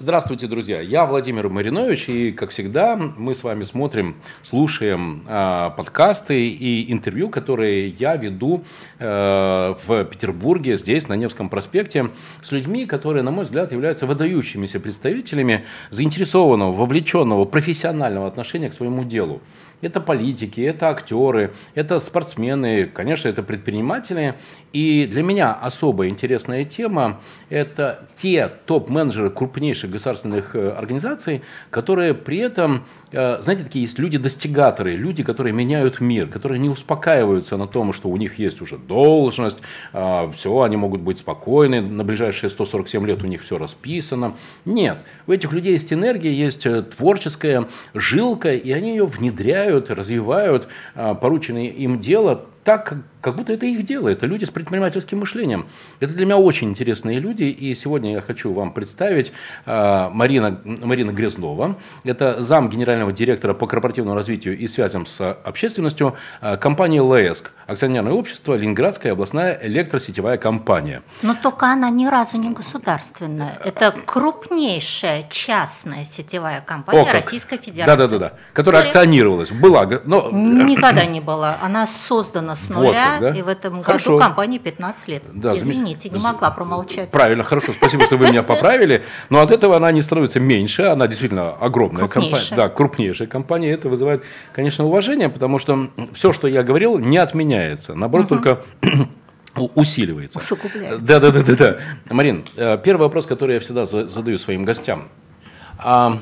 Здравствуйте, друзья. Я Владимир Маринович, и, как всегда, мы с вами смотрим, слушаем э, подкасты и интервью, которые я веду э, в Петербурге, здесь, на Невском проспекте, с людьми, которые, на мой взгляд, являются выдающимися представителями заинтересованного, вовлеченного, профессионального отношения к своему делу. Это политики, это актеры, это спортсмены, конечно, это предприниматели. И для меня особо интересная тема – это те топ-менеджеры крупнейших государственных э, организаций, которые при этом, э, знаете, такие есть люди-достигаторы, люди, которые меняют мир, которые не успокаиваются на том, что у них есть уже должность, э, все, они могут быть спокойны, на ближайшие 147 лет у них все расписано. Нет, у этих людей есть энергия, есть творческая жилка, и они ее внедряют, развивают, порученное им дело так, как будто это их дело, это люди с предпринимательским мышлением. Это для меня очень интересные люди, и сегодня я хочу вам представить э, Марина, Марина Грязнова. Это зам генерального директора по корпоративному развитию и связям с общественностью э, компании ЛЭСК, акционерное общество Ленинградская областная электросетевая компания. Но только она ни разу не государственная. Это крупнейшая частная сетевая компания О, Российской Федерации. Да-да-да, которая Sorry. акционировалась. Была, но... Никогда не была. Она создана с нуля. Вот да? И в этом хорошо. году компании 15 лет. Да, Извините, не могла промолчать. Правильно, хорошо. Спасибо, что вы меня поправили. Но от этого она не становится меньше, она действительно огромная компания. Да, крупнейшая компания. Это вызывает, конечно, уважение, потому что все, что я говорил, не отменяется. Наоборот, только усиливается. Усугубляется. Да, да, да, да, да. Марин, э, первый вопрос, который я всегда задаю своим гостям. А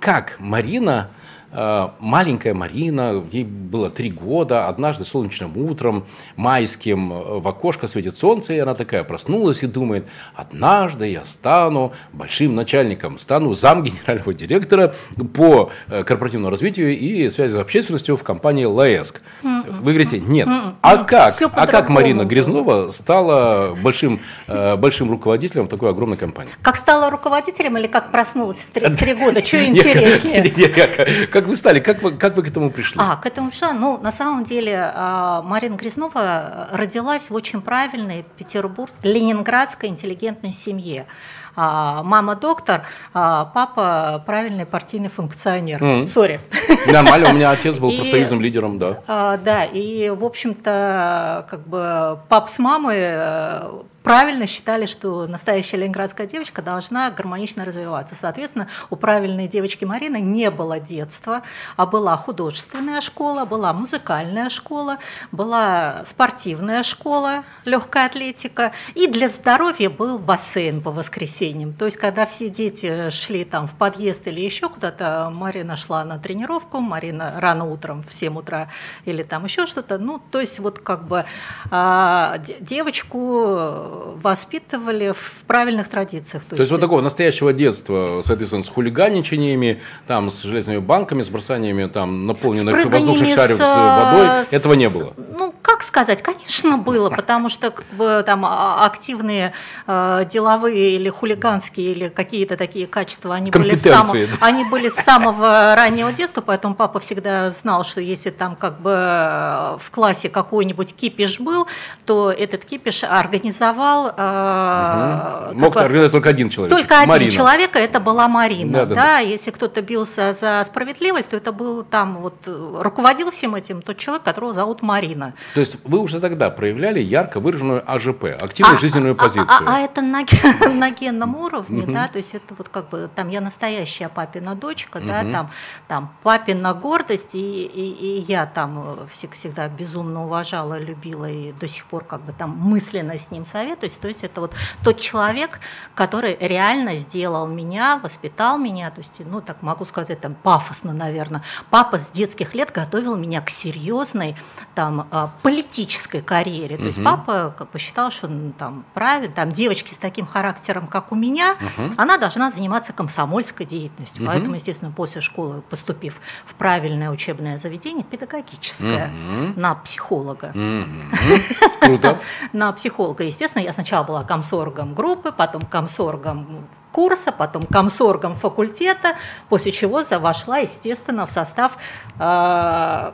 как Марина маленькая Марина, ей было три года, однажды солнечным утром, майским, э, в окошко светит солнце, и она такая проснулась и думает, однажды я стану большим начальником, стану зам генерального директора по э, корпоративному развитию и связи с общественностью в компании ЛАЭСК. Вы говорите, нет. А как? А как Марина Грязнова стала большим, большим руководителем такой огромной компании? Как стала руководителем или как проснулась в три года? Что интереснее? как вы стали, как вы, как вы к этому пришли? А, к этому пришла, ну, на самом деле, а, Марина Грязнова родилась в очень правильной Петербург, ленинградской интеллигентной семье. А, мама доктор, а папа правильный партийный функционер. Сори. Mm. Нормально, у меня отец был профсоюзным лидером, да. Да, и, в общем-то, как бы пап с мамой э, правильно считали, что настоящая ленинградская девочка должна гармонично развиваться. Соответственно, у правильной девочки Марины не было детства, а была художественная школа, была музыкальная школа, была спортивная школа, легкая атлетика, и для здоровья был бассейн по воскресеньям. То есть, когда все дети шли там в подъезд или еще куда-то, Марина шла на тренировку, Марина рано утром в 7 утра или там еще что-то. Ну, то есть, вот как бы а, девочку воспитывали в правильных традициях. То, то есть, есть вот такого настоящего детства, соответственно, с хулиганичаниями, там, с железными банками, с бросаниями там, наполненных воздушных шаров с, водой, с, этого не было? Ну, как сказать, конечно, было, потому что как бы, там а, активные э, деловые или хулиганские или какие-то такие качества, они были, с самого, они были с самого раннего детства, поэтому папа всегда знал, что если там как бы в классе какой-нибудь кипиш был, то этот кипиш организовал организовал... Э, угу. Мог организовать только один человек. Только один Марина. человек, это была Марина. Да, да, да. Если кто-то бился за справедливость, то это был там вот руководил всем этим тот человек, которого зовут Марина. То есть вы уже тогда проявляли ярко выраженную АЖП, активную а, жизненную а, позицию. А, а, а это на, на генном уровне, угу. да, то есть это вот как бы там я настоящая папина дочка, угу. да, там, там папина гордость, и, и, и я там всегда безумно уважала, любила и до сих пор как бы там мысленно с ним советую советуюсь. То есть это вот тот человек, который реально сделал меня, воспитал меня, то есть, ну, так могу сказать, там, пафосно, наверное. Папа с детских лет готовил меня к серьезной, там, а, политической карьере. То угу. есть папа как бы считал, что ну, там, правильно, там, девочки с таким характером, как у меня, угу. она должна заниматься комсомольской деятельностью. Угу. Поэтому, естественно, после школы, поступив в правильное учебное заведение, педагогическое, угу. на психолога. Угу. Круто. На психолога, естественно, я сначала была комсоргом группы, потом комсоргом курса, потом комсоргом факультета, после чего вошла, естественно, в состав э,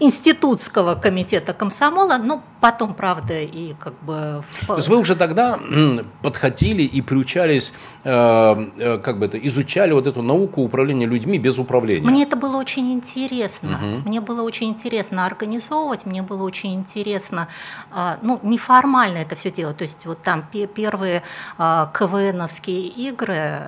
институтского комитета комсомола, ну, потом, правда, и как бы... То есть вы уже тогда подходили и приучались, э, э, как бы это, изучали вот эту науку управления людьми без управления? Мне это было очень интересно. Угу. Мне было очень интересно организовывать, мне было очень интересно, э, ну, неформально это все делать. То есть вот там первые КВНовские игры,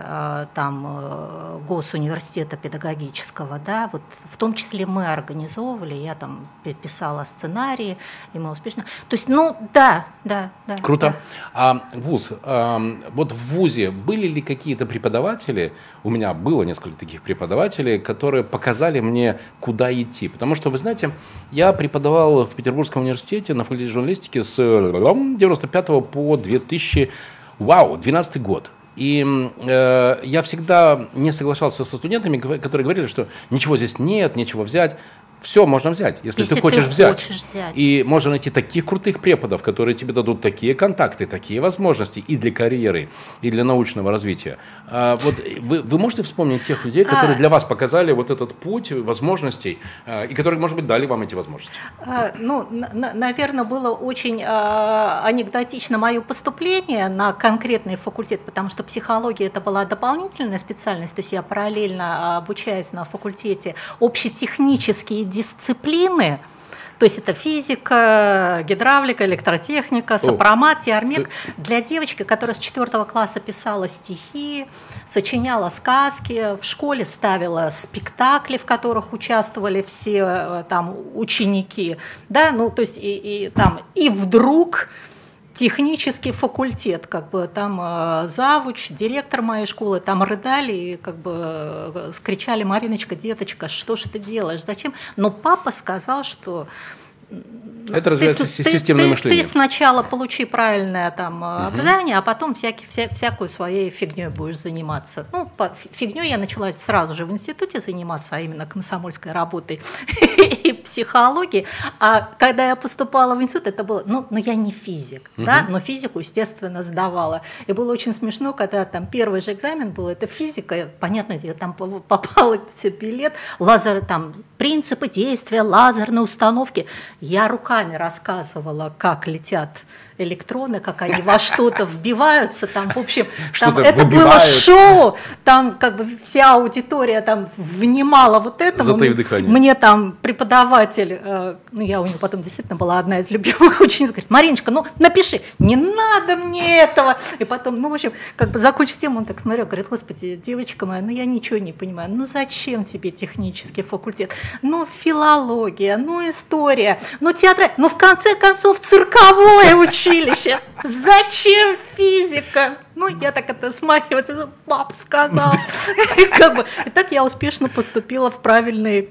там, Госуниверситета педагогического, да, вот в том числе мы организовывали, я там писала сценарии, и мы успешно. То есть, ну, да, да, да. Круто. Да. А вуз, а, вот в вузе были ли какие-то преподаватели, у меня было несколько таких преподавателей, которые показали мне, куда идти? Потому что, вы знаете, я преподавал в Петербургском университете на факультете журналистики с 95 по 2000, вау, 12 год. И э, я всегда не соглашался со студентами, которые говорили, что ничего здесь нет, нечего взять все можно взять, если, если ты, хочешь, ты взять. хочешь взять. И можно найти таких крутых преподов, которые тебе дадут такие контакты, такие возможности и для карьеры, и для научного развития. А, вот вы, вы можете вспомнить тех людей, которые а, для вас показали вот этот путь возможностей, а, и которые, может быть, дали вам эти возможности? А, ну, на, наверное, было очень а, анекдотично мое поступление на конкретный факультет, потому что психология это была дополнительная специальность, то есть я параллельно обучаясь на факультете общетехнические дисциплины, то есть это физика, гидравлика, электротехника, сопромат, теормек. Для девочки, которая с четвертого класса писала стихи, сочиняла сказки, в школе ставила спектакли, в которых участвовали все э, там ученики, да, ну то есть и, и там и вдруг технический факультет, как бы там э, завуч, директор моей школы, там рыдали и как бы э, кричали, Мариночка, деточка, что ж ты делаешь, зачем? Но папа сказал, что это развивается ты, системное ты, мышление. Ты сначала получи правильное там угу. образование, а потом всякий, вся, всякую своей фигней будешь заниматься. Ну, по, фигней я начала сразу же в институте заниматься, а именно комсомольской работой и психологией. А когда я поступала в институт, это было, ну, ну я не физик, угу. да, но физику, естественно, сдавала. И было очень смешно, когда там первый же экзамен был, это физика, понятно, я там попала билет, лазер, там, принципы действия, лазерные установки. Я руками рассказывала, как летят электроны, как они во что-то вбиваются, там, в общем, там это было шоу, там как бы вся аудитория там внимала вот этому. Мне там преподаватель, э, ну я у него потом действительно была одна из любимых учениц, говорит, Мариночка, ну напиши, не надо мне этого. И потом, ну в общем, как бы закончив тему, он так смотрел, говорит, господи, девочка моя, ну я ничего не понимаю, ну зачем тебе технический факультет? Ну филология, ну история, ну театр, ну в конце концов цирковое учение училище. Зачем физика? Ну, я так это смахиваю, пап сказал. И, как бы, и так я успешно поступила в правильный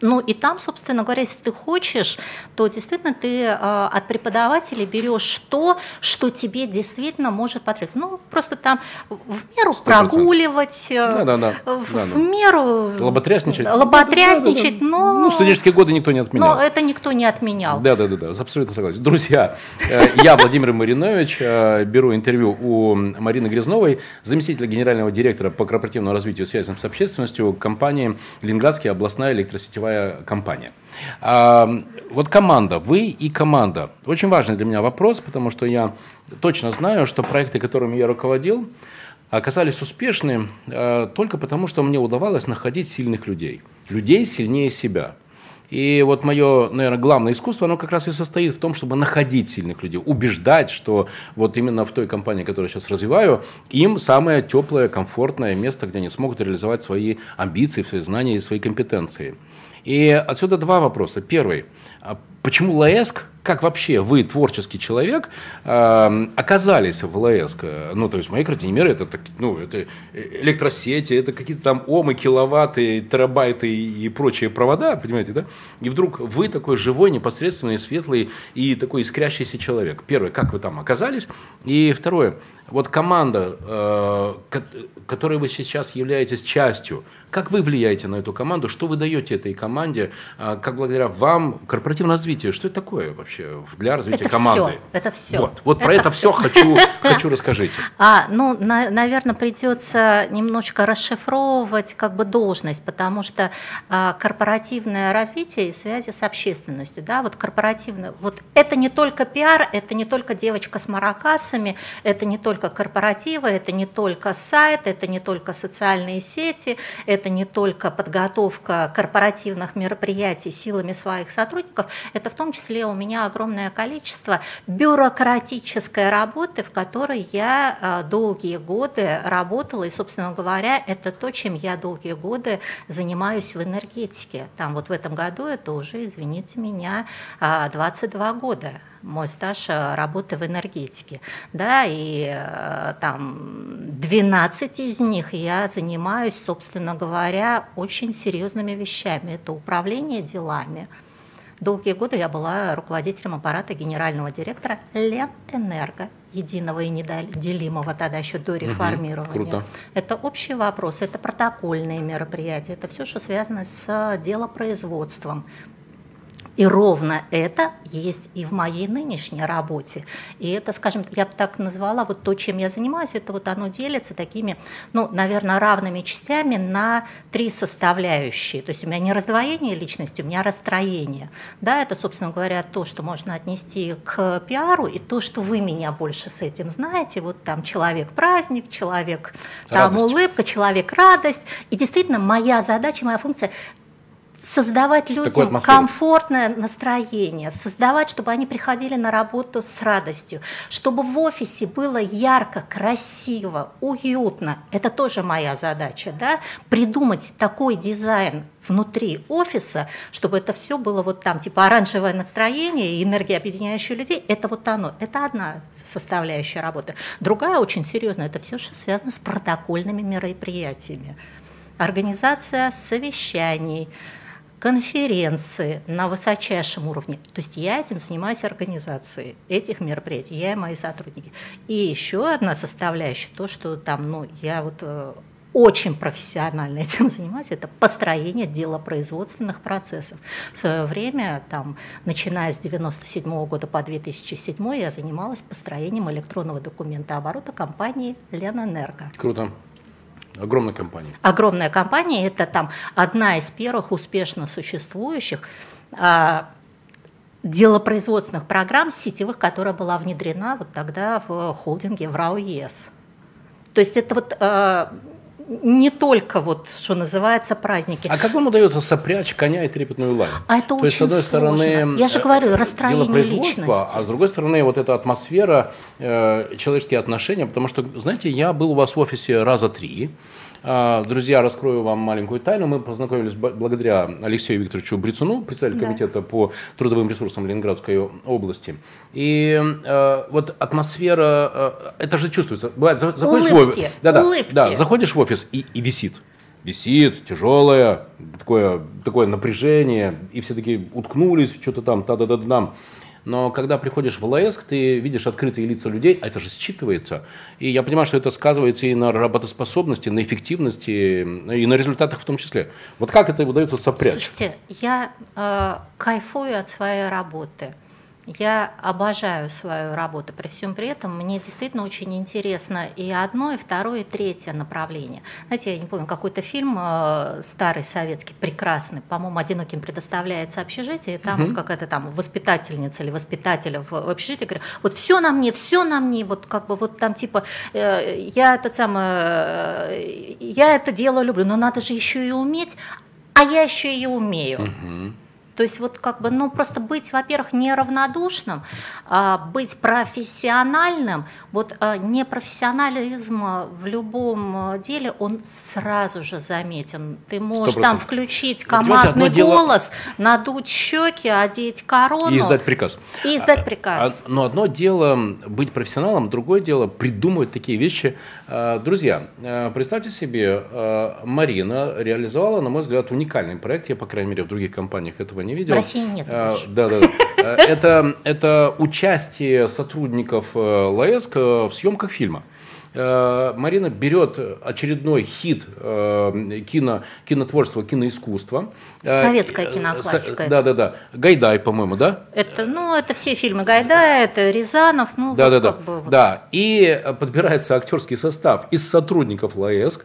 ну и там, собственно говоря, если ты хочешь, то действительно ты э, от преподавателей берешь то, что тебе действительно может потребоваться. Ну, просто там в меру 100%. прогуливать, э, да, да, да. В, да, да. в меру лоботрясничать. Лоботрясничать, да, да, да. но... Ну, студенческие годы никто не отменял. Но это никто не отменял. Да, да, да, да, абсолютно согласен. Друзья, э, я, Владимир Маринович, э, беру интервью у Марины Грязновой, заместителя генерального директора по корпоративному развитию связям с общественностью компании «Ленинградская областная электросетевая мировая компания. А, вот команда, вы и команда. Очень важный для меня вопрос, потому что я точно знаю, что проекты, которыми я руководил, оказались успешны а, только потому, что мне удавалось находить сильных людей. Людей сильнее себя. И вот мое, наверное, главное искусство, оно как раз и состоит в том, чтобы находить сильных людей, убеждать, что вот именно в той компании, которую я сейчас развиваю, им самое теплое, комфортное место, где они смогут реализовать свои амбиции, свои знания и свои компетенции. И отсюда два вопроса. Первый. А почему ЛАЭСК, как вообще вы, творческий человек, э, оказались в ЛАЭСК? Ну, то есть, в моей картине мира это, ну, это электросети, это какие-то там омы, киловатты, терабайты и прочие провода, понимаете, да? И вдруг вы такой живой, непосредственный, светлый и такой искрящийся человек. Первое, как вы там оказались? И второе, вот команда, э, которой вы сейчас являетесь частью, как вы влияете на эту команду, что вы даете этой команде, э, как благодаря вам корпоративное развитие что это такое вообще для развития это команды? Все, это все. Вот, вот это про это все, все хочу, хочу расскажите. А, ну, на, наверное, придется немножко расшифровывать как бы должность, потому что а, корпоративное развитие и связи с общественностью, да, вот корпоративное, вот это не только пиар, это не только девочка с маракасами, это не только корпоративы, это не только сайт, это не только социальные сети, это не только подготовка корпоративных мероприятий силами своих сотрудников, это в том числе у меня огромное количество бюрократической работы, в которой я а, долгие годы работала, и, собственно говоря, это то, чем я долгие годы занимаюсь в энергетике. Там вот в этом году это уже, извините меня, 22 а, года мой стаж а, работы в энергетике. Да, и там 12 из них я занимаюсь, собственно говоря, очень серьезными вещами. Это управление делами, Долгие годы я была руководителем аппарата генерального директора Ленэнерго, единого и неделимого тогда еще до реформирования. Угу, круто. Это общий вопрос, это протокольные мероприятия, это все, что связано с делопроизводством. И ровно это есть и в моей нынешней работе. И это, скажем, я бы так назвала, вот то, чем я занимаюсь, это вот оно делится такими, ну, наверное, равными частями на три составляющие. То есть у меня не раздвоение личности, у меня расстроение. Да, это, собственно говоря, то, что можно отнести к пиару, и то, что вы меня больше с этим знаете. Вот там человек-праздник, человек, там улыбка, человек-радость. И действительно, моя задача, моя функция создавать людям комфортное настроение, создавать, чтобы они приходили на работу с радостью, чтобы в офисе было ярко, красиво, уютно. Это тоже моя задача, да? придумать такой дизайн внутри офиса, чтобы это все было вот там, типа оранжевое настроение и энергия, объединяющая людей, это вот оно, это одна составляющая работы. Другая очень серьезная, это все, что связано с протокольными мероприятиями. Организация совещаний, конференции на высочайшем уровне. То есть я этим занимаюсь организацией этих мероприятий, я и мои сотрудники. И еще одна составляющая, то, что там, ну, я вот э, очень профессионально этим занимаюсь, это построение делопроизводственных процессов. В свое время, там, начиная с 1997 года по 2007, я занималась построением электронного документа оборота компании «Ленэнерго». Круто. Огромная компания. Огромная компания. Это там одна из первых успешно существующих а, делопроизводственных программ сетевых, которая была внедрена вот тогда в холдинге в РАО ЕС. То есть это вот а, не только вот, что называется, праздники. А как вам удается сопрячь коня и трепетную лань? А это То очень есть, с одной сложно. стороны, Я же говорю, э, расстроение личности. А с другой стороны, вот эта атмосфера, э, человеческие отношения, потому что, знаете, я был у вас в офисе раза три, друзья, раскрою вам маленькую тайну. Мы познакомились благодаря Алексею Викторовичу Брицуну, председателю да. комитета по трудовым ресурсам Ленинградской области. И э, вот атмосфера, э, это же чувствуется. Бывает, заходишь улыбки, в офис, да, да, улыбки. да, заходишь в офис и, и висит висит, тяжелое, такое, такое напряжение, и все таки уткнулись, что-то там, та-да-да-да. Но когда приходишь в ЛАЭСК, ты видишь открытые лица людей, а это же считывается. И я понимаю, что это сказывается и на работоспособности, на эффективности, и на результатах в том числе. Вот как это удается сопрячь? Слушайте, я э, кайфую от своей работы. Я обожаю свою работу. При всем при этом мне действительно очень интересно и одно, и второе, и третье направление. Знаете, я не помню, какой-то фильм э, старый советский, прекрасный, по-моему, одиноким предоставляется общежитие, и там угу. вот какая-то там воспитательница или воспитатель в, в общежитии говорит, вот все на мне, все на мне, вот как бы вот там типа, э, я это самое, э, я это дело люблю, но надо же еще и уметь, а я еще и умею. Угу. То есть вот как бы, ну просто быть, во-первых, неравнодушным, а быть профессиональным, вот а, непрофессионализм в любом деле, он сразу же заметен. Ты можешь 100%. там включить командный голос, дело... надуть щеки, одеть корону. И издать приказ. И издать а, приказ. А, но одно дело быть профессионалом, другое дело придумывать такие вещи. А, друзья, представьте себе, Марина реализовала, на мой взгляд, уникальный проект, я, по крайней мере, в других компаниях этого не видел. В России нет. А, да, да. Э, это, это участие сотрудников э, ЛАЭСК в съемках фильма. Марина берет очередной хит кино, кинотворчества, киноискусства. Советская киноклассика. Да, да, да. Гайдай, по-моему, да? Это, ну, это все фильмы Гайдая, это Рязанов, ну, да, вот да, да. Бы, вот. Да, и подбирается актерский состав из сотрудников ЛАЭСК,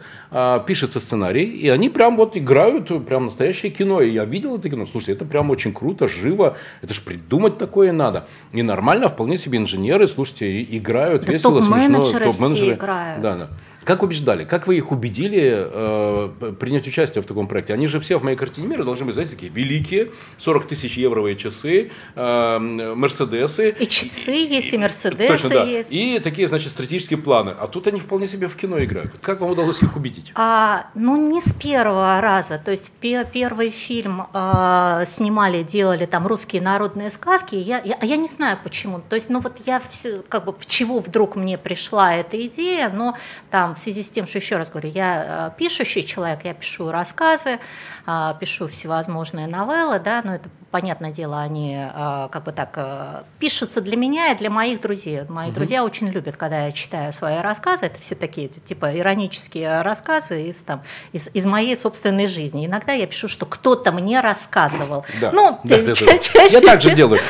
пишется сценарий, и они прям вот играют прям настоящее кино. И я видел это кино. Слушайте, это прям очень круто, живо. Это же придумать такое надо. И нормально, вполне себе инженеры, слушайте, играют да весело, смешно. Топ-менеджеры играют. Да, да. Как убеждали? Как вы их убедили э, принять участие в таком проекте? Они же все в моей картине мира должны быть, знаете, такие великие, 40 тысяч евровые часы, э, мерседесы. И часы есть, и мерседесы Точно, да. есть. И такие, значит, стратегические планы. А тут они вполне себе в кино играют. Как вам удалось их убедить? А, ну, не с первого раза. То есть первый фильм э, снимали, делали там русские народные сказки. Я, я, я не знаю почему. То есть, ну вот я все, как бы, чего вдруг мне пришла эта идея, но там в связи с тем, что, еще раз говорю, я э, пишущий человек, я пишу рассказы, а, пишу всевозможные новеллы, да, но это, понятное дело, они а, как бы так э, пишутся для меня и для моих друзей. Мои угу. друзья очень любят, когда я читаю свои рассказы, это все такие, типа, иронические рассказы из, там, из, из моей собственной жизни. Иногда я пишу, что кто-то мне рассказывал. Да, ну, да, да, чаще Я так же делаю.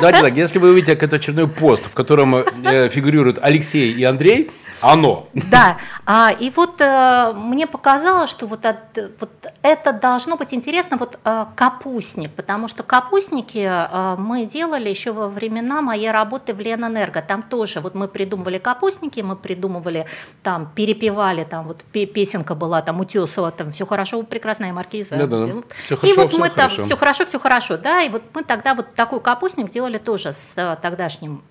давайте так, если вы увидите какой-то очередной пост, в котором э, фигурируют Алексей и Андрей, оно. Да, а, и вот э, мне показалось, что вот, от, вот это должно быть интересно, вот э, капустник, потому что капустники э, мы делали еще во времена моей работы в Ленэнерго, там тоже, вот мы придумывали капустники, мы придумывали, там, перепевали, там, вот песенка была, там, Утесова, там, все хорошо, прекрасная маркиза. Да, да, все хорошо, и вот все мы хорошо. там, все хорошо, все хорошо, да, и вот мы тогда вот такой капустник делали тоже с э, тогдашним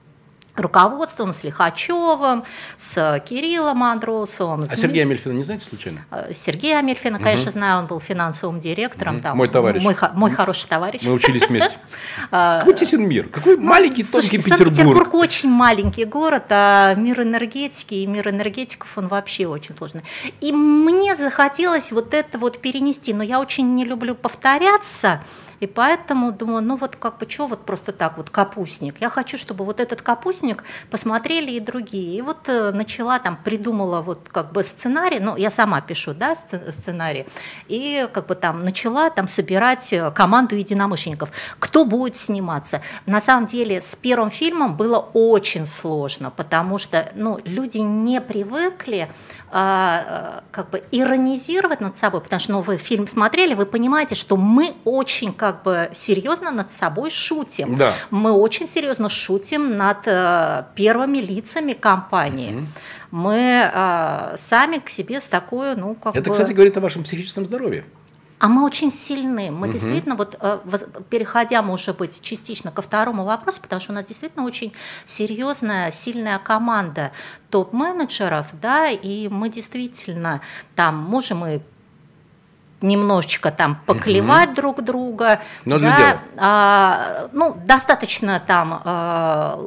руководством, с Лихачевым, с Кириллом Андросовым. А Сергея Амельфина не знаете случайно? Э, Сергея Амельфина, конечно, угу. знаю, он был финансовым директором. Угу. Там, мой товарищ. Мой, мой хороший товарищ. Мы учились вместе. Какой тесен мир, какой ну, маленький, тонкий Петербург. Санкт-Петербург очень маленький город, а мир энергетики и мир энергетиков, он вообще очень сложный. И мне захотелось вот это вот перенести, но я очень не люблю повторяться, и поэтому думаю, ну вот как бы что вот просто так вот капустник. Я хочу, чтобы вот этот капустник посмотрели и другие. И вот э, начала там, придумала вот как бы сценарий, ну я сама пишу, да, сценарий, и как бы там начала там собирать э, команду единомышленников. Кто будет сниматься? На самом деле с первым фильмом было очень сложно, потому что ну, люди не привыкли как бы иронизировать над собой, потому что ну, вы фильм смотрели, вы понимаете, что мы очень как бы серьезно над собой шутим. Да. Мы очень серьезно шутим над э, первыми лицами компании. mm Мы э, сами к себе с такой, ну как Это, бы... кстати, говорит о вашем психическом здоровье. А мы очень сильны. Мы угу. действительно, вот э, переходя, может быть, частично ко второму вопросу, потому что у нас действительно очень серьезная, сильная команда топ-менеджеров, да, и мы действительно там можем и немножечко там поклевать угу. друг друга. Но для да, дела. А, ну, достаточно там, а,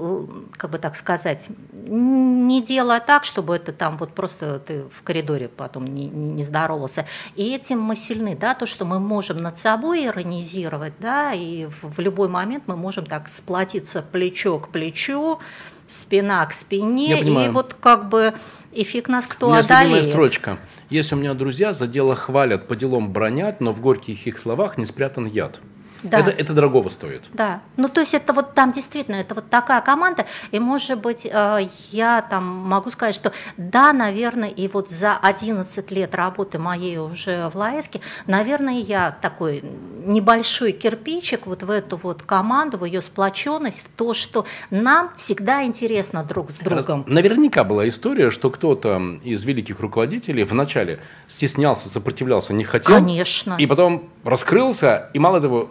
как бы так сказать, не делая так, чтобы это там вот просто ты в коридоре потом не, не здоровался. И этим мы сильны, да, то, что мы можем над собой иронизировать, да, и в, в любой момент мы можем так сплотиться плечо к плечу, спина к спине, и вот как бы эффект нас кто У меня одолеет. строчка. Если у меня друзья за дело хвалят, по делам бронят, но в горьких их словах не спрятан яд. Да. Это, это дорогого стоит. Да. Ну, то есть это вот там действительно, это вот такая команда. И, может быть, э, я там могу сказать, что да, наверное, и вот за 11 лет работы моей уже в Лаэске, наверное, я такой небольшой кирпичик вот в эту вот команду, в ее сплоченность, в то, что нам всегда интересно друг с другом. Наверняка была история, что кто-то из великих руководителей вначале стеснялся, сопротивлялся, не хотел. Конечно. И потом раскрылся, и мало того,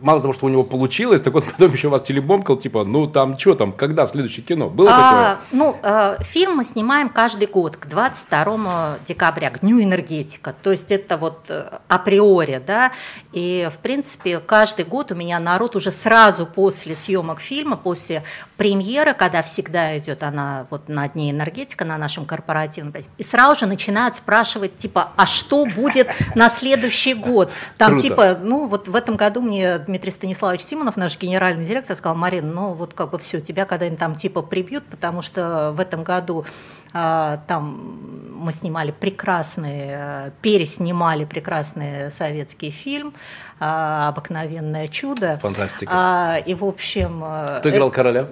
мало того, что у него получилось, так он потом еще вас телебомкал, типа, ну там что там, когда следующее кино? Было а, такое? Ну, э, фильм мы снимаем каждый год к 22 декабря, к Дню энергетика. То есть это вот э, априори, да. И, в принципе, каждый год у меня народ уже сразу после съемок фильма, после премьеры, когда всегда идет она вот на Дне энергетика, на нашем корпоративном и сразу же начинают спрашивать, типа, а что будет на следующий год? Там, Круто. типа, ну, вот в этом году мне Дмитрий Станиславович Симонов, наш генеральный директор, сказал, Марина, ну вот как бы все, тебя когда-нибудь там типа прибьют, потому что в этом году а, там мы снимали прекрасный, э, переснимали прекрасный советский фильм а, «Обыкновенное чудо». Фантастика. А, и, в общем... Э, Кто играл короля?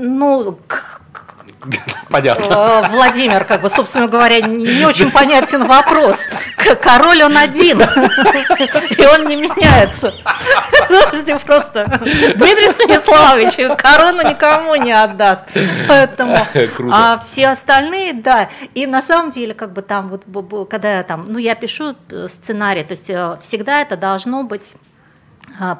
Ну, Понятно. Э, Владимир, как бы, собственно говоря, не очень понятен вопрос. Король он один, и он не меняется. Слушайте, просто Дмитрий Станиславович корону никому не отдаст. Поэтому, Круто. а все остальные, да. И на самом деле, как бы там, вот, когда я там, ну, я пишу э, сценарий, то есть э, всегда это должно быть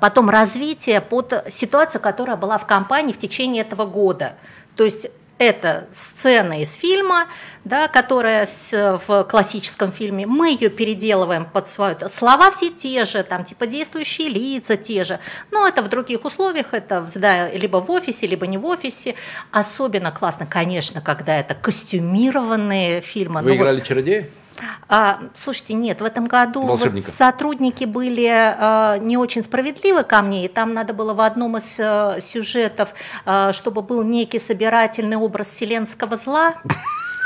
потом развитие под ситуацию, которая была в компании в течение этого года. То есть это сцена из фильма, да, которая с, в классическом фильме, мы ее переделываем под свою, слова все те же, там типа действующие лица те же, но это в других условиях, это да, либо в офисе, либо не в офисе. Особенно классно, конечно, когда это костюмированные фильмы. Вы ну, играли вот, чародея? А, слушайте, нет, в этом году вот сотрудники были а, не очень справедливы ко мне, и там надо было в одном из а, сюжетов, а, чтобы был некий собирательный образ вселенского зла.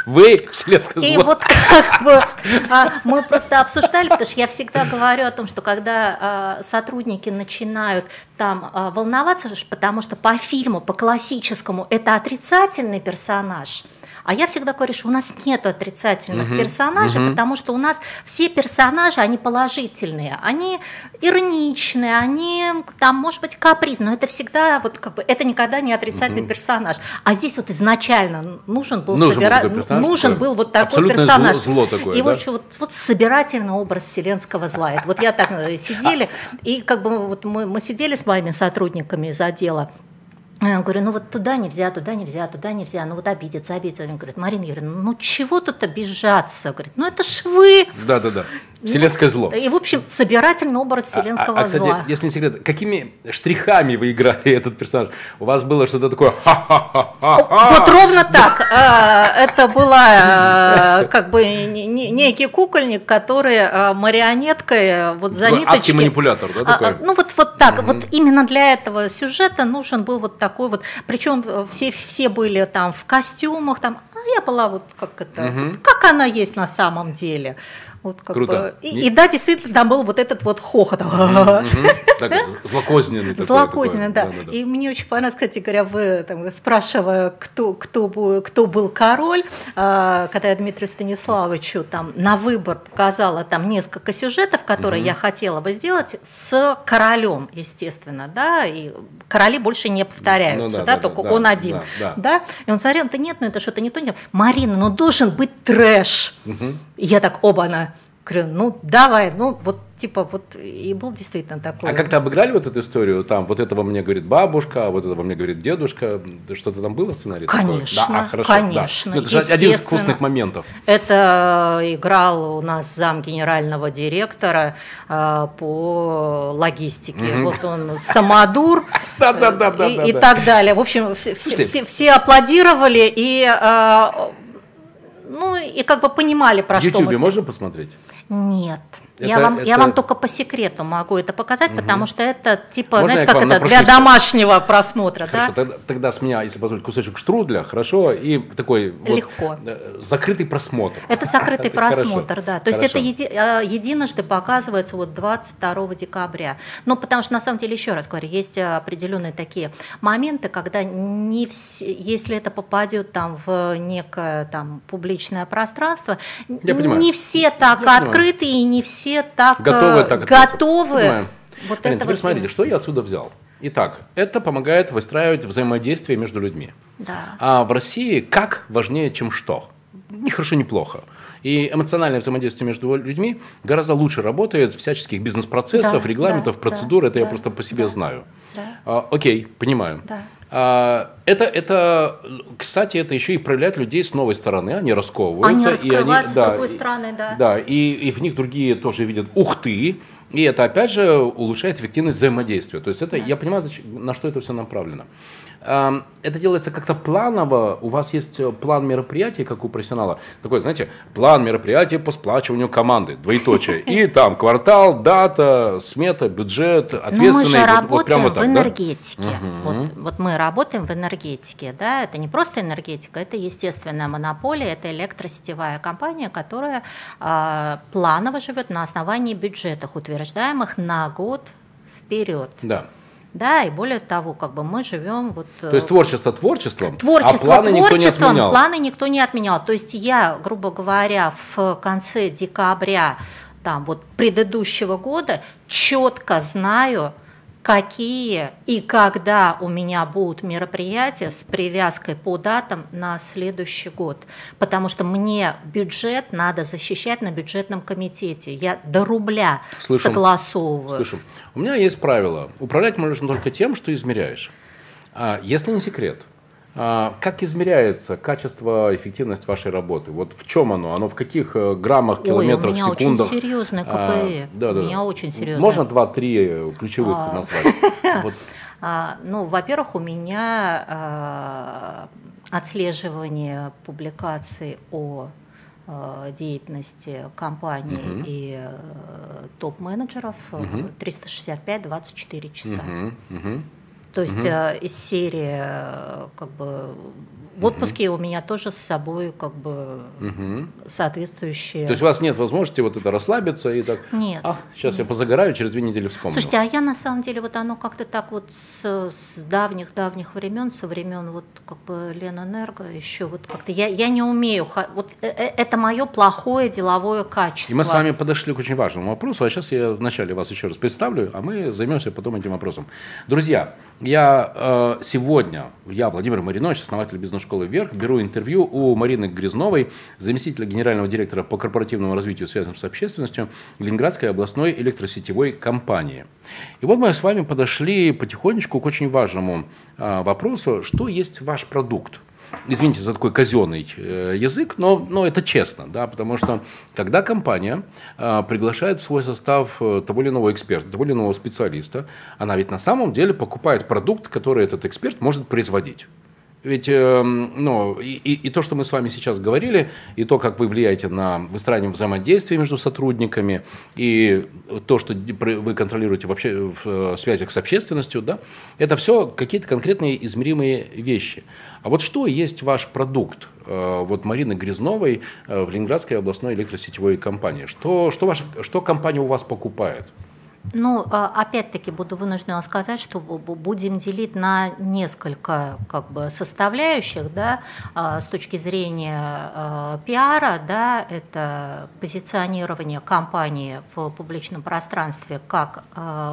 Вы вселенское зло. И вот как бы а, мы просто обсуждали, потому что я всегда говорю о том, что когда а, сотрудники начинают там а, волноваться, потому что по фильму, по классическому, это отрицательный персонаж – а я всегда говорю, что у нас нет отрицательных угу, персонажей, угу. потому что у нас все персонажи, они положительные, они ироничные, они там, может быть, капризные, но это всегда вот как бы это никогда не отрицательный угу. персонаж. А здесь вот изначально нужен был нужен собира... был, нужен был вот такой персонаж. Зло, зло такое, и да? вот, вот, вот собирательный образ вселенского зла. Это вот я так э, сидели, и как бы вот мы, мы сидели с моими сотрудниками из отдела, я говорю, ну вот туда нельзя, туда нельзя, туда нельзя, ну вот обидеться, обидеться. Он говорит, Марина Юрьевна, ну чего тут обижаться? Говорит, ну это ж вы. Да-да-да. Вселенское зло. И, в общем, собирательный образ вселенского а, а, кстати, зла. если не секрет, какими штрихами вы играли этот персонаж? У вас было что-то такое Вот ровно так. А, это была как бы некий кукольник, который а, марионеткой вот за ниточки... манипулятор, да, а, такой? Ну вот, вот так. Вот именно для этого сюжета нужен был вот такой вот... Причем э, все, все были там в костюмах, там, а я была вот как это... Как она есть на самом деле. Вот как Круто. Бы. И, Не... и да, действительно, там был вот этот вот хохот. Так, злокозненный. Злокозненный, да. И мне очень понравилось, кстати говоря, вы там, спрашивая, кто, кто, кто был король, а, когда я Дмитрию Станиславовичу там на выбор показала там несколько сюжетов, которые я хотела бы сделать с королем, естественно, да, и короли больше не повторяются, ну, да, да, только да, он один, да, да. И он смотрел, да нет, ну это что-то не то. Марина, ну должен быть трэш. И я так, оба, она, говорю, ну давай, ну вот типа вот и был действительно такой. А как-то обыграли вот эту историю? Там вот этого мне говорит бабушка, а вот этого мне говорит дедушка. Что-то там было в сценарии? Конечно, такое? да, а, хорошо, конечно. Да. Ну, это же один из вкусных моментов. Это играл у нас зам генерального директора э, по логистике. Mm-hmm. Вот он самодур и так далее. В общем, все аплодировали и э, ну и как бы понимали, про что мы... В можно посмотреть? Нет. Это, я, вам, это... я вам только по секрету могу это показать, угу. потому что это типа, Можно знаете, как это, для домашнего просмотра. Хорошо, да? тогда, тогда с меня, если позволить, кусочек штрудля, хорошо, и такой Легко. Вот, э, закрытый просмотр. Это закрытый просмотр, да. То есть это еди, э, единожды показывается вот 22 декабря. Ну, потому что на самом деле, еще раз говорю, есть определенные такие моменты, когда не все, если это попадет там в некое там публичное пространство, я не все так я открыты понимаю. и не все так готовы. Э, так готовы вот Арина, теперь смотрите, что я отсюда взял. Итак, это помогает выстраивать взаимодействие между людьми. Да. А в России как важнее, чем что? Ни хорошо, ни плохо. И эмоциональное взаимодействие между людьми гораздо лучше работает всяческих бизнес-процессов, да, регламентов, да, процедур. Да, это да, я просто по себе да, знаю. Да. А, окей, понимаю. Да. А, это, это, кстати, это еще и проявляет людей с новой стороны. Они расковываются. Они раскрываются и они, с да, другой стороны, да. Да, и, и в них другие тоже видят, ух ты, И это, опять же, улучшает эффективность взаимодействия. То есть это, да. я понимаю, на что это все направлено. Это делается как-то планово. У вас есть э, план мероприятий, как у профессионала. Такой, знаете, план мероприятий по сплачиванию команды, двоеточие. И там квартал, дата, смета, бюджет, ответственный. Но мы же работаем вот, прямо в так, энергетике. Да? Угу. Вот, вот мы работаем в энергетике. Да? Это не просто энергетика, это естественная монополия, это электросетевая компания, которая э, планово живет на основании бюджетов, утверждаемых на год вперед. Да. Да, и более того, как бы мы живем вот... То есть творчество творчеством, творчество, а планы никто не отменял. Планы никто не отменял. То есть я, грубо говоря, в конце декабря там, вот, предыдущего года четко знаю, какие и когда у меня будут мероприятия с привязкой по датам на следующий год. Потому что мне бюджет надо защищать на бюджетном комитете. Я до рубля слышим, согласовываю. Слышим. У меня есть правило. Управлять можно только тем, что измеряешь. А если не секрет – как измеряется качество, эффективность вашей работы? Вот в чем оно? Оно в каких э, граммах, километрах, Ой, у меня секундах? очень серьезное КПИ. А, да, да. У меня очень серьезное. Можно два-три ключевых а... назвать? Вот. А, ну, во-первых, у меня а, отслеживание публикаций о а, деятельности компании угу. и а, топ-менеджеров угу. 365-24 часа. Угу. Угу. То есть угу. из серии э, как бы в отпуске угу. у меня тоже с собой как бы угу. соответствующие. То есть у вас нет возможности вот это расслабиться и так. Нет. Ах, сейчас нет. я позагораю, через две недели вспомню. Слушайте, а я на самом деле вот оно как-то так вот с, с давних давних времен, со времен вот как бы Ленэнерго еще вот как-то я я не умею вот э, э, это мое плохое деловое качество. И мы с вами подошли к очень важному вопросу, а сейчас я вначале вас еще раз представлю, а мы займемся потом этим вопросом. Друзья, я э, сегодня, я, Владимир Маринович, основатель бизнес-школы «Вверх», беру интервью у Марины Грязновой, заместителя генерального директора по корпоративному развитию, связанным с общественностью Ленинградской областной электросетевой компании. И вот мы с вами подошли потихонечку к очень важному э, вопросу, что есть ваш продукт – извините за такой казенный э, язык, но, но это честно, да, потому что когда компания а, приглашает в свой состав э, того или иного эксперта, того или иного специалиста, она ведь на самом деле покупает продукт, который этот эксперт может производить. Ведь э, ну, и, и то, что мы с вами сейчас говорили, и то, как вы влияете на выстраивание взаимодействия между сотрудниками, и то, что вы контролируете вообще в э, связях с общественностью, да, это все какие-то конкретные измеримые вещи. А вот что есть ваш продукт э, вот Марины Грязновой в Ленинградской областной электросетевой компании? Что, что, ваша, что компания у вас покупает? Ну, а, опять-таки буду вынуждена сказать, что будем делить на несколько как бы, составляющих, да, а, с точки зрения а, пиара, да, это позиционирование компании в публичном пространстве как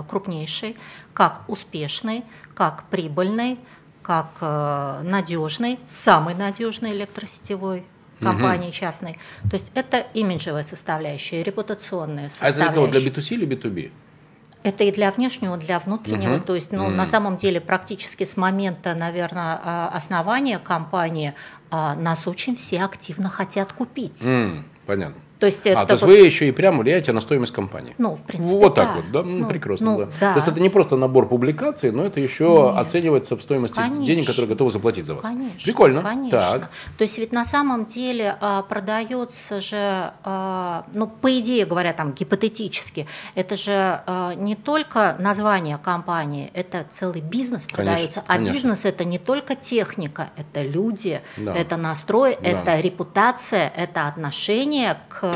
крупнейшей, как успешной, как прибыльной, как надежной, самой надежной электросетевой компании угу. частной. То есть это имиджевая составляющая, репутационная составляющая. А это для B2C или B2B? Это и для внешнего, для внутреннего. Угу. То есть, ну, угу. на самом деле, практически с момента, наверное, а, основания компании а, нас очень все активно хотят купить. Mm, понятно. То есть, а, то есть вот... вы еще и прямо влияете на стоимость компании. Ну, в принципе, Вот да. так вот, да? Ну, Прекрасно, ну, да. да. То есть это не просто набор публикаций, но это еще Нет. оценивается в стоимости конечно. денег, которые готовы заплатить за вас. Конечно. Прикольно. Конечно. Так. То есть ведь на самом деле а, продается же, а, ну, по идее говоря, там гипотетически, это же а, не только название компании, это целый бизнес продается, конечно, а бизнес это не только техника, это люди, да. это настрой, да. это репутация, это отношение к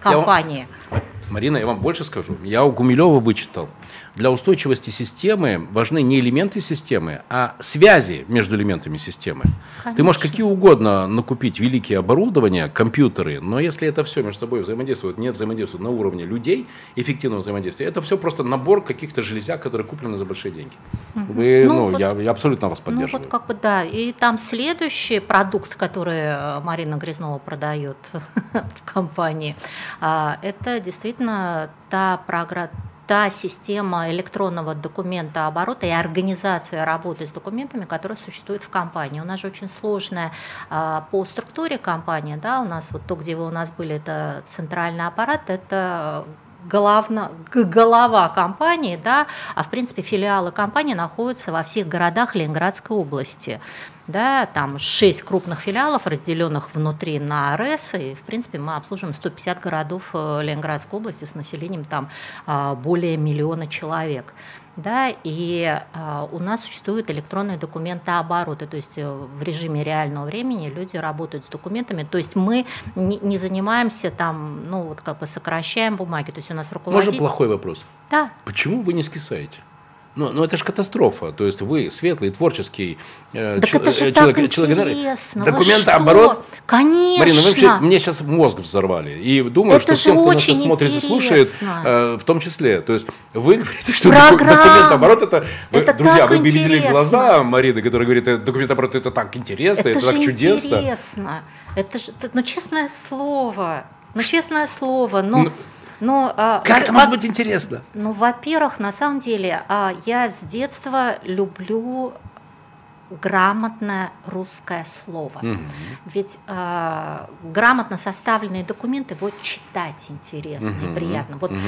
компании. Я, Марина, я вам больше скажу. Я у Гумилева вычитал. Для устойчивости системы важны не элементы системы, а связи между элементами системы. Конечно. Ты можешь какие угодно накупить великие оборудования, компьютеры, но если это все между собой взаимодействует, не взаимодействует на уровне людей, эффективного взаимодействия, это все просто набор каких-то железяк, которые куплены за большие деньги. Угу. Вы, ну, ну вот, я, я абсолютно вас поддерживаю. Ну, вот как бы да. И там следующий продукт, который э, Марина Грязнова продает в компании, а, это действительно та программа та система электронного документа оборота и организация работы с документами, которая существует в компании. У нас же очень сложная а, по структуре компания, да, у нас вот то, где вы у нас были, это центральный аппарат, это головна, голова компании, да, а в принципе филиалы компании находятся во всех городах Ленинградской области. Да, там шесть крупных филиалов, разделенных внутри на АРС, и, в принципе, мы обслуживаем 150 городов э, Ленинградской области с населением там а, более миллиона человек да, и э, у нас существуют электронные документообороты, то есть э, в режиме реального времени люди работают с документами, то есть мы не, не занимаемся там, ну вот как бы сокращаем бумаги, то есть у нас руководитель... Можно плохой вопрос? Да. Почему вы не скисаете? Ну, ну это же катастрофа. То есть вы светлый, творческий э, так это же человек, так человек, интересно. документооборот. Конечно. Марина, вы вообще мне сейчас мозг взорвали. И думаю, это что всем, кто нас смотрит и слушает, э, в том числе. То есть вы говорите, что Программ. документооборот это, вы, это друзья, вы видели глаза Марины, которая говорит, «Э, документооборот это так интересно, это, это так чудесно. Интересно. Это же, ну честное слово, ну честное слово, но. Ну, но, а, как это может быть интересно? Ну, во-первых, на самом деле, а, я с детства люблю грамотное русское слово. Угу. Ведь э, грамотно составленные документы вот читать интересно угу. и приятно. Вот угу.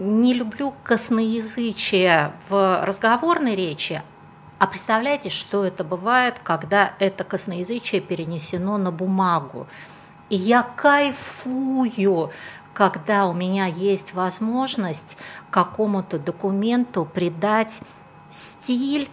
не люблю косноязычие в разговорной речи, а представляете, что это бывает, когда это косноязычие перенесено на бумагу. И я кайфую когда у меня есть возможность какому-то документу придать стиль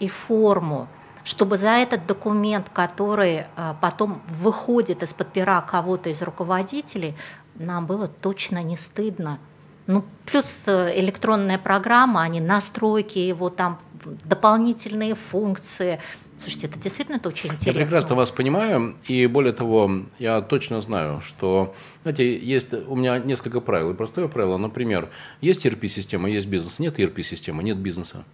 и форму, чтобы за этот документ, который э, потом выходит из-под пера кого-то из руководителей, нам было точно не стыдно. Ну, плюс э, электронная программа, они настройки его, там дополнительные функции – Слушайте, это действительно это очень интересно. Я прекрасно вас понимаю, и более того, я точно знаю, что, знаете, есть у меня несколько правил. И простое правило, например, есть ERP-система, есть бизнес, нет ERP-системы, нет бизнеса.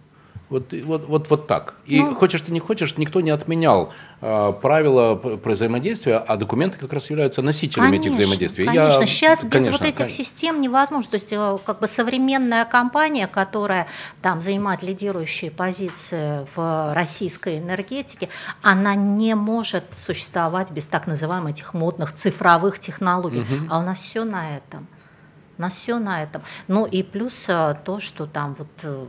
Вот, вот, вот, вот так. И ну, хочешь ты не хочешь, никто не отменял э, правила про взаимодействия, а документы как раз являются носителями конечно, этих взаимодействий. Конечно, Я, сейчас конечно, без вот этих конечно. систем невозможно. То есть э, как бы современная компания, которая там занимает лидирующие позиции в российской энергетике, она не может существовать без так называемых этих модных цифровых технологий. Угу. А у нас все на этом. У нас все на этом. Ну и плюс э, то, что там вот э,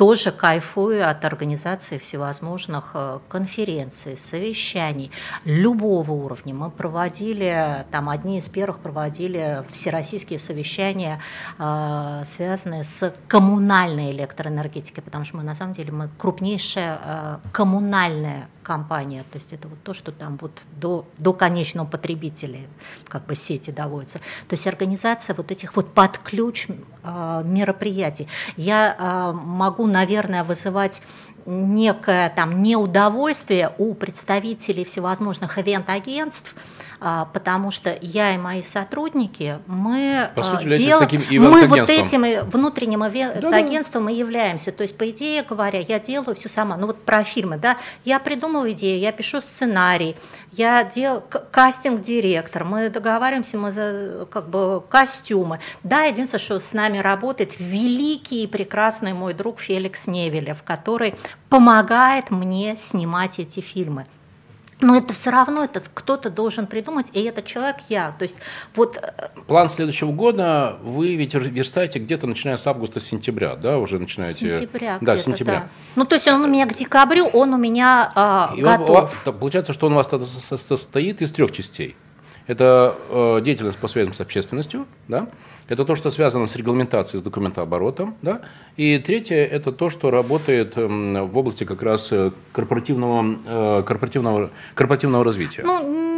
тоже кайфую от организации всевозможных э, конференций, совещаний любого уровня. Мы проводили, там одни из первых проводили всероссийские совещания, э, связанные с коммунальной электроэнергетикой, потому что мы на самом деле мы крупнейшая э, коммунальная компания, то есть это вот то, что там вот до, до конечного потребителя как бы сети доводится. То есть организация вот этих вот под ключ э, мероприятий. Я э, могу, наверное, вызывать некое там неудовольствие у представителей всевозможных ивент-агентств, а, потому что я и мои сотрудники, мы По сути, делаем, мы вот этим внутренним агентством да, и являемся. То есть, по идее говоря, я делаю все сама. Ну вот про фильмы, да, я придумываю идею, я пишу сценарий, я делаю кастинг-директор, мы договариваемся, мы за как бы костюмы. Да, единственное, что с нами работает великий и прекрасный мой друг Феликс Невелев, который помогает мне снимать эти фильмы. Но это все равно это кто-то должен придумать, и этот человек я. То есть вот... Э, План следующего года вы ведь верстаете где-то начиная с августа-сентября, да, уже начинаете? Сентября Да, сентября. Да. Ну, то есть он у меня к декабрю, он у меня а, готов. Он, получается, что он у вас состоит из трех частей. Это э, деятельность по связям с общественностью, да, это то, что связано с регламентацией, с документооборотом. Да? И третье – это то, что работает эм, в области как раз э, корпоративного, э, корпоративного, корпоративного развития. Ну,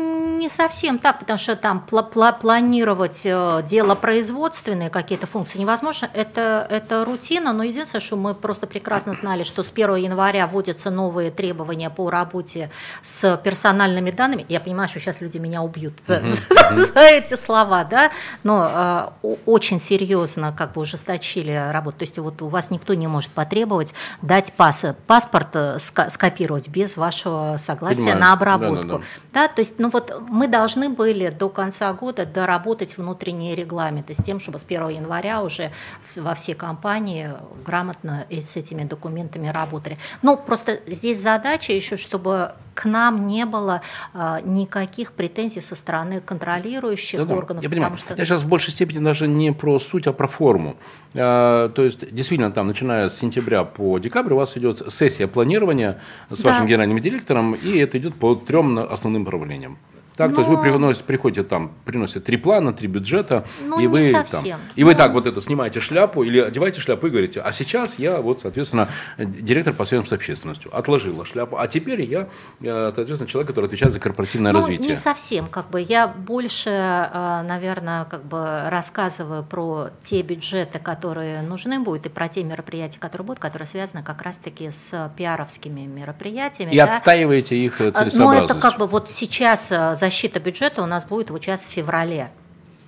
не совсем так, потому что там планировать э, дело производственные какие-то функции невозможно. Это, это рутина, но единственное, что мы просто прекрасно знали, что с 1 января вводятся новые требования по работе с персональными данными. Я понимаю, что сейчас люди меня убьют за, за, за эти слова, да, но очень серьезно как бы ужесточили работу. То есть вот у вас никто не может потребовать дать пас, паспорт э, скопировать без вашего согласия Понимаю. на обработку. Да, да, да. да, то есть ну вот мы должны были до конца года доработать внутренние регламенты с тем, чтобы с 1 января уже во все компании грамотно с этими документами работали. Но просто здесь задача еще, чтобы к нам не было а, никаких претензий со стороны контролирующих да, органов. Я понимаю. Что... Я сейчас в большей степени даже не про суть, а про форму. А, то есть, действительно, там, начиная с сентября по декабрь, у вас идет сессия планирования с да. вашим генеральным директором, и это идет по трем основным направлениям. Так, Но... то есть вы приносите, приходите там, приносите три плана, три бюджета, ну, и вы совсем. там, и вы ну... так вот это снимаете шляпу или одеваете шляпу и говорите, а сейчас я вот, соответственно, директор по связям с общественностью, отложила шляпу, а теперь я, э, соответственно, человек, который отвечает за корпоративное ну, развитие. Не совсем, как бы я больше, э, наверное, как бы рассказываю про те бюджеты, которые нужны будут, и про те мероприятия, которые будут, которые связаны как раз-таки с пиаровскими мероприятиями. И да. отстаиваете их целесообразность. Ну, это как бы вот сейчас защита бюджета у нас будет вот сейчас в феврале.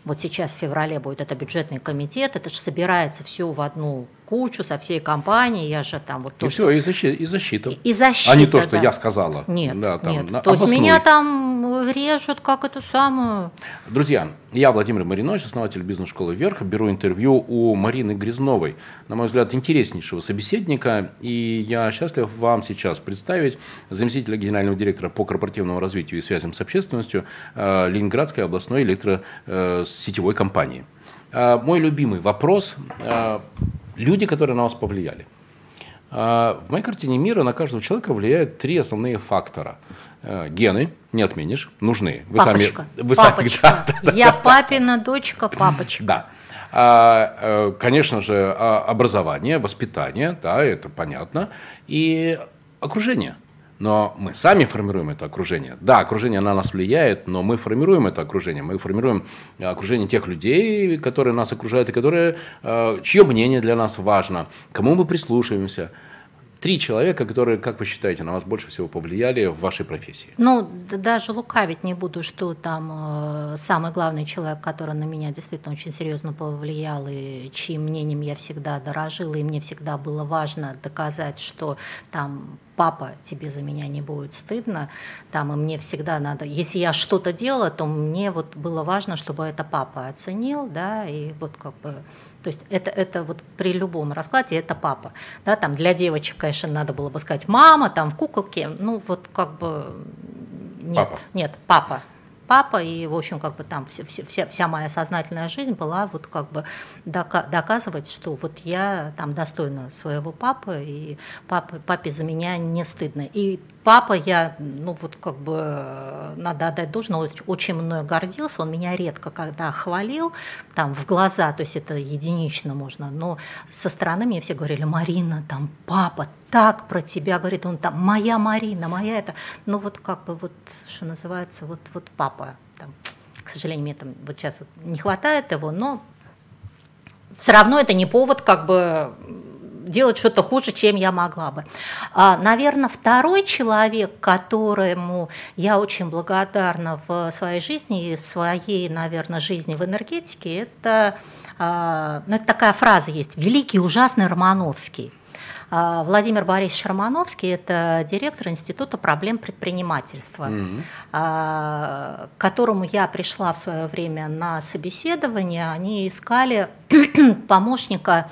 Вот сейчас в феврале будет это бюджетный комитет, это же собирается все в одну кучу со всей компанией, я же там вот... То, и все, и, защита, и защита. И, защита, А не то, что да. я сказала. Нет, да, там, нет. На, то есть меня там режут как эту самую... Друзья, я Владимир Маринович, основатель бизнес-школы «Вверх», беру интервью у Марины Грязновой, на мой взгляд, интереснейшего собеседника, и я счастлив вам сейчас представить заместителя генерального директора по корпоративному развитию и связям с общественностью э, Ленинградской областной электросетевой э, компании. Э, мой любимый вопрос люди, которые на вас повлияли. В моей картине мира на каждого человека влияют три основные фактора. Э, гены, не отменишь, нужны. Вы папочка, сами, вы папочка. Сами, да, да, Я да, папина дочка, папочка. Да. А, э, конечно же, а, образование, воспитание, да, это понятно, и окружение. Но мы сами формируем это окружение. Да, окружение на нас влияет, но мы формируем это окружение. Мы формируем окружение тех людей, которые нас окружают, и которые, э, чье мнение для нас важно, кому мы прислушиваемся три человека, которые, как вы считаете, на вас больше всего повлияли в вашей профессии? Ну, даже лукавить не буду, что там э, самый главный человек, который на меня действительно очень серьезно повлиял, и чьим мнением я всегда дорожила, и мне всегда было важно доказать, что там папа, тебе за меня не будет стыдно, там, и мне всегда надо, если я что-то делала, то мне вот было важно, чтобы это папа оценил, да, и вот как бы то есть это, это вот при любом раскладе это папа. Да, там для девочек, конечно, надо было бы сказать мама, там в куколке, ну вот как бы нет, папа. нет, папа папа, и, в общем, как бы там вся, вся, вся моя сознательная жизнь была вот как бы доказывать, что вот я там достойна своего папы, и папа, папе за меня не стыдно. И папа, я, ну вот как бы надо отдать должное, очень мной гордился, он меня редко когда хвалил, там в глаза, то есть это единично можно, но со стороны мне все говорили, Марина, там папа так про тебя говорит, он там, моя Марина, моя это, ну вот как бы вот, что называется, вот, вот папа, там, к сожалению, мне там вот сейчас вот не хватает его, но все равно это не повод как бы делать что-то хуже, чем я могла бы. А, наверное, второй человек, которому я очень благодарна в своей жизни и своей, наверное, жизни в энергетике, это, а, ну, это такая фраза есть, великий ужасный Романовский. А, Владимир Борисович Романовский – это директор Института проблем предпринимательства, mm-hmm. к которому я пришла в свое время на собеседование. Они искали помощника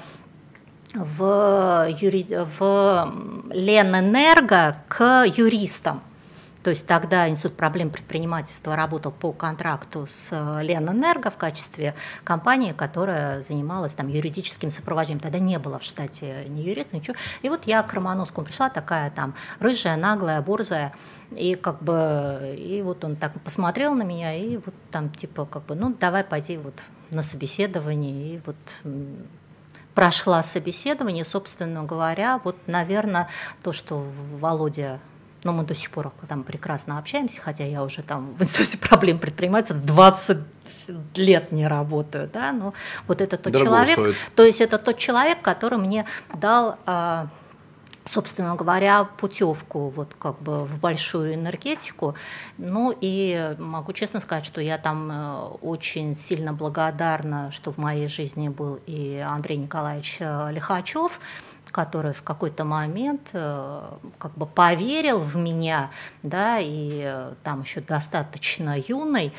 в, юри... в Ленэнерго к юристам. То есть тогда Институт проблем предпринимательства работал по контракту с Ленэнерго в качестве компании, которая занималась там юридическим сопровождением. Тогда не было в штате ни юриста, ничего. И вот я к Романовскому пришла, такая там рыжая, наглая, борзая, и как бы, и вот он так посмотрел на меня, и вот там типа как бы, ну давай пойди вот на собеседование, и вот прошла собеседование, собственно говоря, вот, наверное, то, что Володя но мы до сих пор там прекрасно общаемся, хотя я уже там в институте проблем предпринимательства 20 лет не работаю, да, но вот это тот Дорого человек, стоит. то есть это тот человек, который мне дал а, собственно говоря, путевку вот как бы в большую энергетику. Ну и могу честно сказать, что я там э, очень сильно благодарна, что в моей жизни был и Андрей Николаевич э, Лихачев, который в какой-то момент э, как бы поверил в меня, да, и там еще достаточно юный,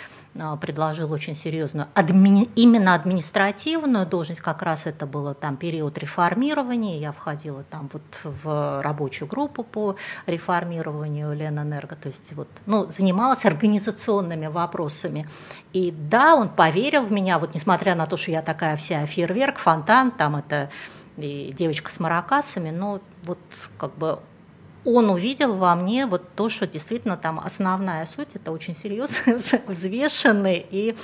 предложил очень серьезную адми... именно административную должность, как раз это было там период реформирования, я входила там вот в рабочую группу по реформированию Ленэнерго, то есть вот, ну, занималась организационными вопросами. И да, он поверил в меня, вот несмотря на то, что я такая вся фейерверк, фонтан, там это и девочка с маракасами, но вот как бы он увидел во мне вот то, что действительно там основная суть, это очень серьезный, взвешенный и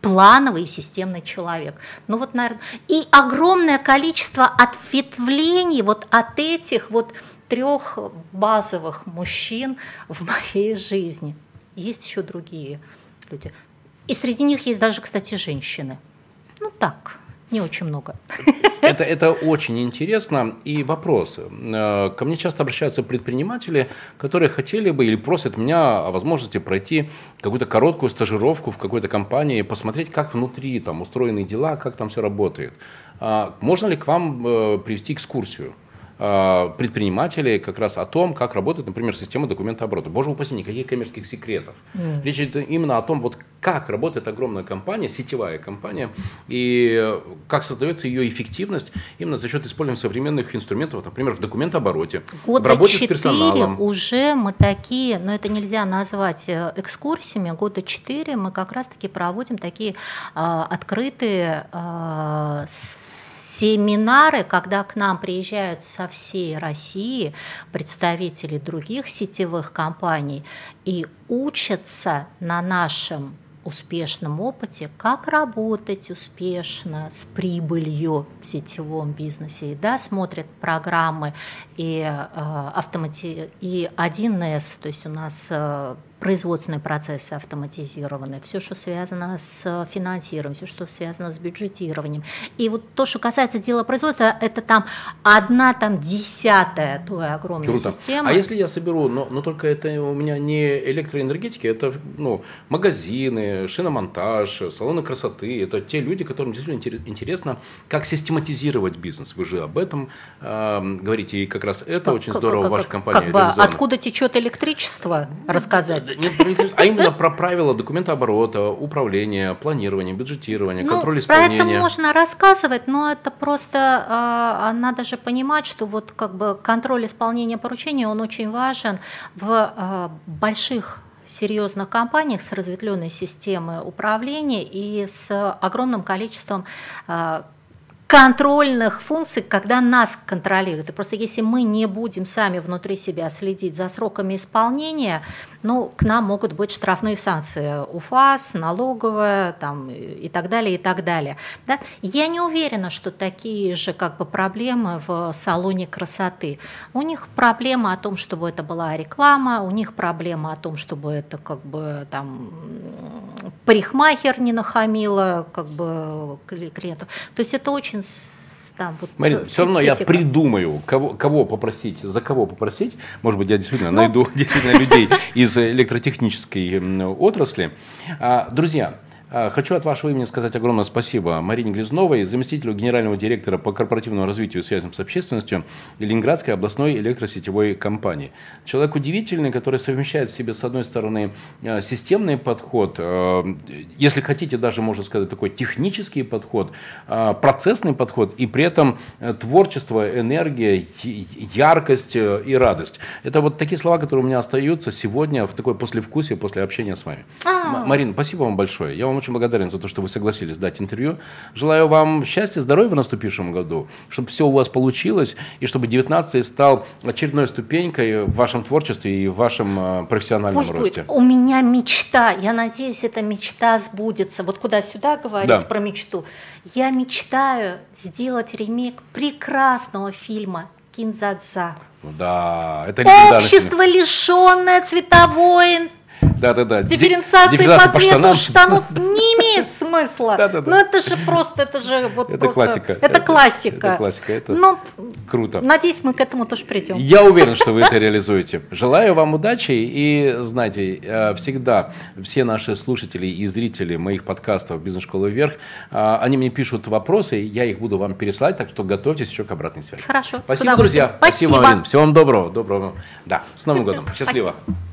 плановый и системный человек. Ну вот, наверное, и огромное количество ответвлений вот от этих вот трех базовых мужчин в моей жизни. Есть еще другие люди. И среди них есть даже, кстати, женщины. Ну так, не очень много. Это, это очень интересно. И вопрос. Э, ко мне часто обращаются предприниматели, которые хотели бы или просят меня о возможности пройти какую-то короткую стажировку в какой-то компании, посмотреть, как внутри там устроены дела, как там все работает. А можно ли к вам э, привести экскурсию? Э, предпринимателей как раз о том, как работает, например, система документооборота. Боже упаси, никаких коммерческих секретов. Mm. Речь идет именно о том, вот как работает огромная компания, сетевая компания, и как создается ее эффективность именно за счет использования современных инструментов, например, в документообороте, Года в работе 4 с персоналом. уже мы такие, но это нельзя назвать э, экскурсиями, года 4 мы как раз-таки проводим такие э, открытые э, семинары, когда к нам приезжают со всей России представители других сетевых компаний и учатся на нашем успешном опыте, как работать успешно с прибылью в сетевом бизнесе. И, да, смотрят программы и, э, автомати... и 1С, то есть у нас э, производственные процессы автоматизированы, все, что связано с финансированием, все, что связано с бюджетированием. И вот то, что касается дела производства, это там одна там десятая той огромной Круто. системы. А если я соберу, но, но только это у меня не электроэнергетики, это ну, магазины, шиномонтаж, салоны красоты, это те люди, которым действительно интересно, как систематизировать бизнес. Вы же об этом э, говорите, и как раз это как, очень здорово как, в вашей компании. Как бы, откуда течет электричество, рассказать нет, а именно про правила документооборота, управления, планирования, бюджетирования, ну, контроль исполнения. Про это можно рассказывать, но это просто э, надо же понимать, что вот как бы контроль исполнения поручений, он очень важен в э, больших серьезных компаниях с разветвленной системой управления и с огромным количеством э, контрольных функций, когда нас контролируют. И просто если мы не будем сами внутри себя следить за сроками исполнения, ну, к нам могут быть штрафные санкции, УФАС, налоговая там, и так далее, и так далее. Да? Я не уверена, что такие же как бы, проблемы в салоне красоты. У них проблема о том, чтобы это была реклама, у них проблема о том, чтобы это как бы там парикмахер не нахамила как бы клиенту. То есть это очень там вот Марина, все равно я придумаю, кого, кого попросить, за кого попросить. Может быть, я действительно Но... Ну. найду действительно людей из электротехнической отрасли. А, друзья, хочу от вашего имени сказать огромное спасибо Марине Грязновой, заместителю генерального директора по корпоративному развитию и связям с общественностью Ленинградской областной электросетевой компании. Человек удивительный, который совмещает в себе, с одной стороны, а, системный подход, а, если хотите, даже можно сказать, такой технический подход, процессный подход, и при этом творчество, энергия, яркость и радость. Это вот такие слова, которые у меня остаются сегодня в такой послевкусие после общения с вами. Марина, спасибо вам большое. Я вам очень благодарен за то, что вы согласились дать интервью. Желаю вам счастья, здоровья в наступившем году, чтобы все у вас получилось, и чтобы 19 стал очередной ступенькой в вашем творчестве и в вашем э, профессиональном Пусть росте. Будет. У меня мечта, я надеюсь, эта мечта сбудется. Вот куда-сюда говорить да. про мечту. Я мечтаю сделать ремейк прекрасного фильма «Кинзадза». Да, это Общество, лишенное цветовой Да-да-да. Дифференциация по, по цвету штанов не имеет смысла. Да-да-да. Ну это же просто, это же вот это просто... классика. Это, классика. Это классика. Это ну, круто. Надеюсь, мы к этому тоже придем. Я уверен, что вы это реализуете. Желаю вам удачи и, знаете, э, всегда все наши слушатели и зрители моих подкастов «Бизнес-школа вверх», э, они мне пишут вопросы, я их буду вам переслать, так что готовьтесь еще к обратной связи. Хорошо. Спасибо, друзья. Спасибо, Спасибо Марин. Всего вам доброго. Доброго. Да, с Новым годом. Счастливо. Спасибо.